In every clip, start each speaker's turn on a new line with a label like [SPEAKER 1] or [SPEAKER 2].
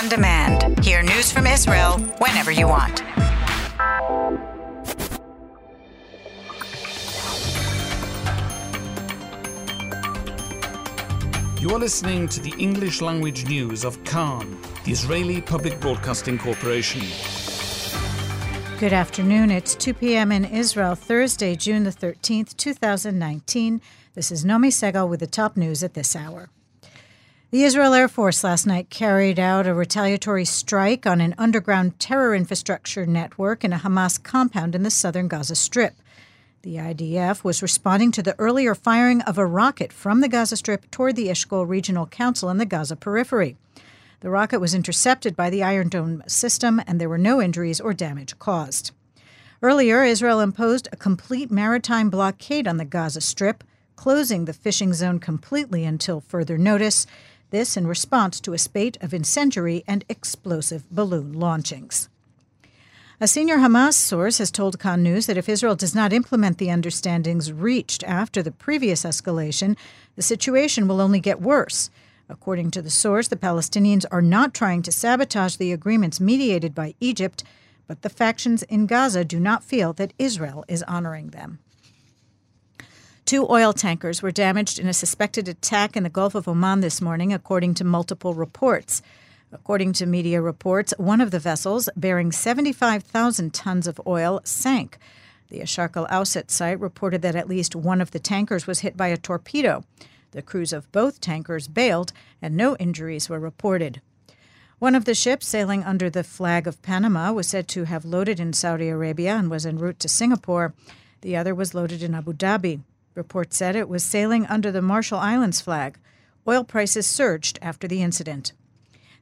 [SPEAKER 1] on demand. Hear news from Israel whenever you want.
[SPEAKER 2] You are listening to the English language news of Kan, the Israeli Public Broadcasting Corporation.
[SPEAKER 3] Good afternoon. It's 2 p.m. in Israel, Thursday, June the 13th, 2019. This is Nomi Segal with the top news at this hour. The Israel Air Force last night carried out a retaliatory strike on an underground terror infrastructure network in a Hamas compound in the southern Gaza Strip. The IDF was responding to the earlier firing of a rocket from the Gaza Strip toward the Eshkol Regional Council in the Gaza periphery. The rocket was intercepted by the Iron Dome system, and there were no injuries or damage caused. Earlier, Israel imposed a complete maritime blockade on the Gaza Strip, closing the fishing zone completely until further notice. This in response to a spate of incendiary and explosive balloon launchings. A senior Hamas source has told Kan News that if Israel does not implement the understandings reached after the previous escalation, the situation will only get worse. According to the source, the Palestinians are not trying to sabotage the agreements mediated by Egypt, but the factions in Gaza do not feel that Israel is honoring them. Two oil tankers were damaged in a suspected attack in the Gulf of Oman this morning, according to multiple reports. According to media reports, one of the vessels, bearing 75,000 tons of oil, sank. The Sharq al Awsat site reported that at least one of the tankers was hit by a torpedo. The crews of both tankers bailed, and no injuries were reported. One of the ships, sailing under the flag of Panama, was said to have loaded in Saudi Arabia and was en route to Singapore. The other was loaded in Abu Dhabi. Reports said it was sailing under the Marshall Islands flag. Oil prices surged after the incident.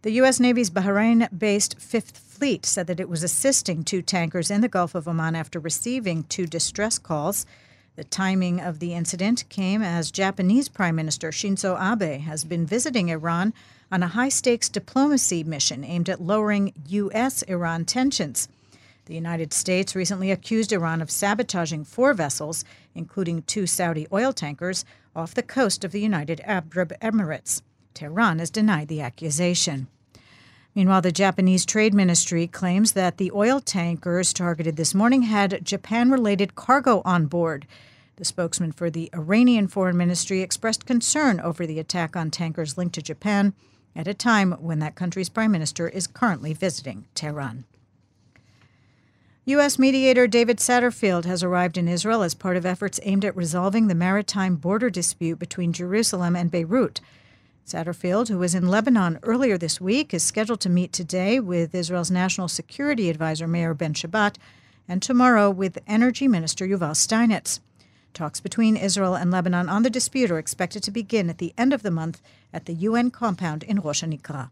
[SPEAKER 3] The U.S. Navy's Bahrain based Fifth Fleet said that it was assisting two tankers in the Gulf of Oman after receiving two distress calls. The timing of the incident came as Japanese Prime Minister Shinzo Abe has been visiting Iran on a high stakes diplomacy mission aimed at lowering U.S. Iran tensions. The United States recently accused Iran of sabotaging four vessels, including two Saudi oil tankers, off the coast of the United Arab Emirates. Tehran has denied the accusation. Meanwhile, the Japanese Trade Ministry claims that the oil tankers targeted this morning had Japan related cargo on board. The spokesman for the Iranian Foreign Ministry expressed concern over the attack on tankers linked to Japan at a time when that country's prime minister is currently visiting Tehran. U.S. mediator David Satterfield has arrived in Israel as part of efforts aimed at resolving the maritime border dispute between Jerusalem and Beirut. Satterfield, who was in Lebanon earlier this week, is scheduled to meet today with Israel's National Security Advisor Meir Ben Shabbat and tomorrow with Energy Minister Yuval Steinitz. Talks between Israel and Lebanon on the dispute are expected to begin at the end of the month at the UN compound in Rosh Hanikra.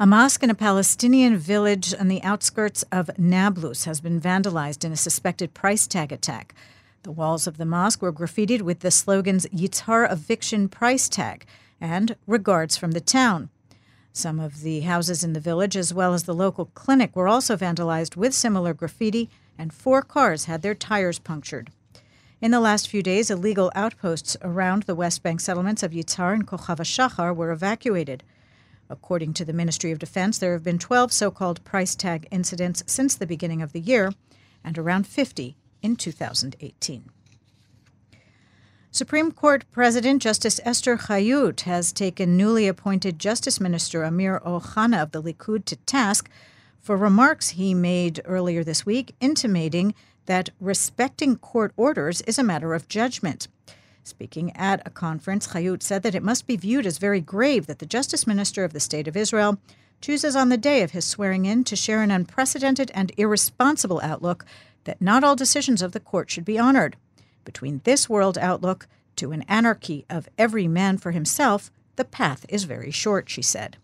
[SPEAKER 3] A mosque in a Palestinian village on the outskirts of Nablus has been vandalized in a suspected price tag attack. The walls of the mosque were graffitied with the slogans Yitzhar Eviction Price Tag and Regards from the Town. Some of the houses in the village, as well as the local clinic, were also vandalized with similar graffiti, and four cars had their tires punctured. In the last few days, illegal outposts around the West Bank settlements of Yitzhar and Kochav Shachar were evacuated. According to the Ministry of Defense, there have been 12 so called price tag incidents since the beginning of the year, and around 50 in 2018. Supreme Court President Justice Esther Chayut has taken newly appointed Justice Minister Amir Ohana of the Likud to task for remarks he made earlier this week intimating that respecting court orders is a matter of judgment. Speaking at a conference, Chayut said that it must be viewed as very grave that the Justice Minister of the State of Israel chooses on the day of his swearing in to share an unprecedented and irresponsible outlook that not all decisions of the court should be honored. Between this world outlook to an anarchy of every man for himself, the path is very short, she said.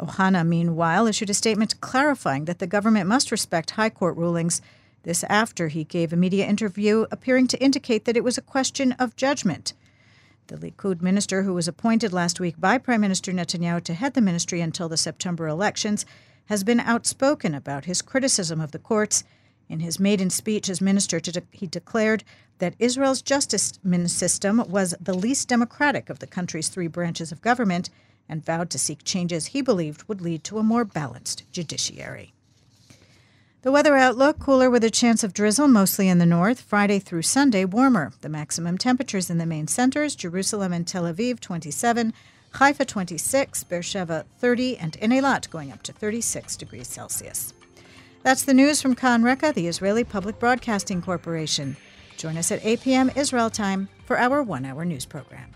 [SPEAKER 3] Ohana, meanwhile, issued a statement clarifying that the government must respect high court rulings. This after he gave a media interview appearing to indicate that it was a question of judgment. The Likud minister, who was appointed last week by Prime Minister Netanyahu to head the ministry until the September elections, has been outspoken about his criticism of the courts in his maiden speech as minister, he declared that Israel's justice system was the least democratic of the country's three branches of government and vowed to seek changes he believed would lead to a more balanced judiciary. The weather outlook cooler with a chance of drizzle, mostly in the north. Friday through Sunday, warmer. The maximum temperatures in the main centers Jerusalem and Tel Aviv, 27, Haifa, 26, Beersheba, 30, and Eilat, going up to 36 degrees Celsius. That's the news from Kan Reka, the Israeli Public Broadcasting Corporation. Join us at 8 p.m. Israel time for our one hour news program.